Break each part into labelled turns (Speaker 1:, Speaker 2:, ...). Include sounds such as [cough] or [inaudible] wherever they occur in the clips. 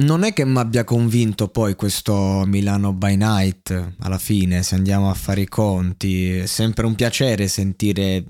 Speaker 1: Non è che mi abbia convinto poi questo Milano by Night alla fine, se andiamo a fare i conti, è sempre un piacere sentire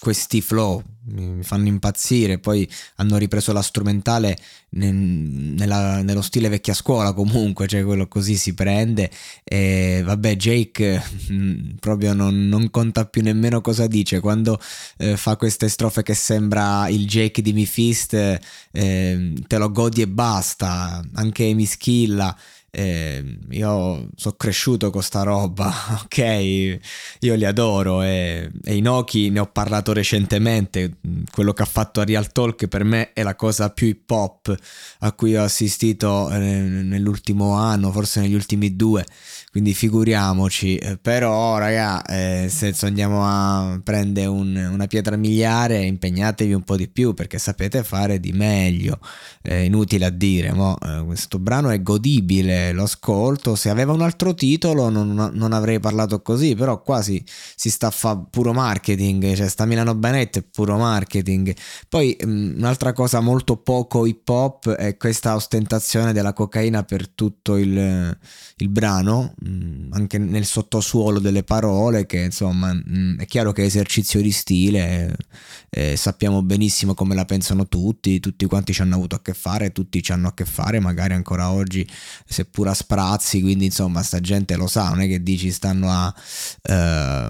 Speaker 1: questi flow, mi fanno impazzire, poi hanno ripreso la strumentale nella, nello stile vecchia scuola comunque, cioè quello così si prende. E vabbè Jake mm, proprio non, non conta più nemmeno cosa dice, quando eh, fa queste strofe che sembra il Jake di Mifist eh, te lo godi e basta, anche Mischilla eh, io sono cresciuto con sta roba, [laughs] ok? Io li adoro e, e Inoki ne ho parlato recentemente, quello che ha fatto a Real Talk per me è la cosa più hip hop a cui ho assistito eh, nell'ultimo anno, forse negli ultimi due. Quindi figuriamoci, eh, però raga, eh, se andiamo a prendere un, una pietra miliare impegnatevi un po' di più perché sapete fare di meglio, è inutile a dire, ma eh, questo brano è godibile, lo ascolto, se aveva un altro titolo non, non avrei parlato così, però quasi si sta a fare puro marketing, cioè sta Milano Benet è puro marketing, poi mh, mm, un'altra cosa molto poco hip hop è questa ostentazione della cocaina per tutto il, il brano, Mm, anche nel sottosuolo delle parole che insomma mh, mm, è chiaro che è esercizio di stile eh, sappiamo benissimo come la pensano tutti tutti quanti ci hanno avuto a che fare tutti ci hanno a che fare magari ancora oggi seppur a sprazzi quindi insomma sta gente lo sa non è che dici stanno a eh,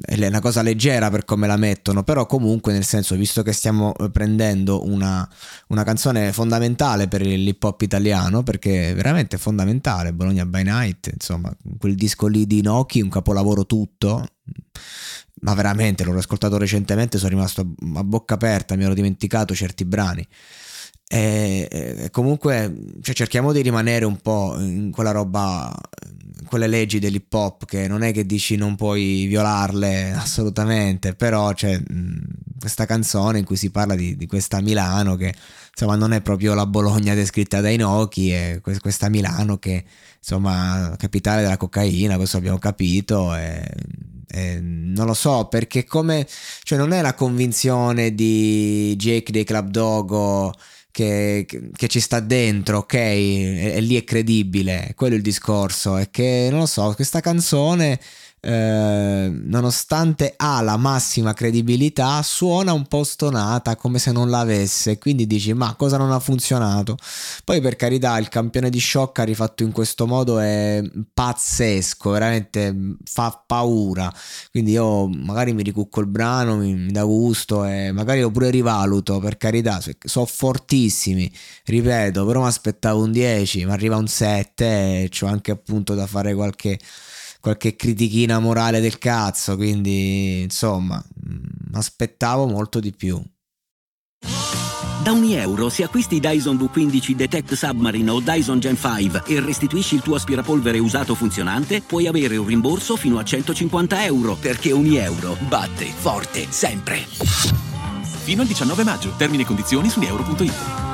Speaker 1: è una cosa leggera per come la mettono però comunque nel senso visto che stiamo prendendo una, una canzone fondamentale per l'hip hop italiano perché è veramente fondamentale Bologna by Night insomma quel disco lì di Noki, un capolavoro tutto. Ma veramente l'ho ascoltato recentemente, sono rimasto a bocca aperta, mi ero dimenticato certi brani. E, comunque cioè, cerchiamo di rimanere un po' in quella roba, in quelle leggi dell'hip hop che non è che dici non puoi violarle assolutamente, però c'è mh, questa canzone in cui si parla di, di, questa Milano che insomma non è proprio la Bologna descritta dai Nochi, è questa Milano che insomma capitale della cocaina, questo abbiamo capito. E, e non lo so perché come, cioè non è la convinzione di Jake dei Club Dogo che, che, ci sta dentro, ok? E, e lì è credibile, quello è il discorso. È che non lo so, questa canzone eh, nonostante ha la massima credibilità, suona un po' stonata come se non l'avesse. Quindi dici: Ma cosa non ha funzionato? Poi, per carità, il campione di shock rifatto in questo modo è pazzesco, veramente fa paura. Quindi io magari mi ricucco il brano, mi, mi dà gusto e magari lo pure rivaluto. Per carità, sono fortissimi, ripeto, però mi aspettavo un 10, ma arriva un 7 e c'ho anche appunto da fare qualche qualche critichina morale del cazzo, quindi insomma, mm, aspettavo molto di più.
Speaker 2: Da ogni euro, se acquisti Dyson V15 Detect Submarine o Dyson Gen 5 e restituisci il tuo aspirapolvere usato funzionante, puoi avere un rimborso fino a 150 euro, perché ogni euro batte forte sempre.
Speaker 3: Fino al 19 maggio, termini e condizioni su euro.it.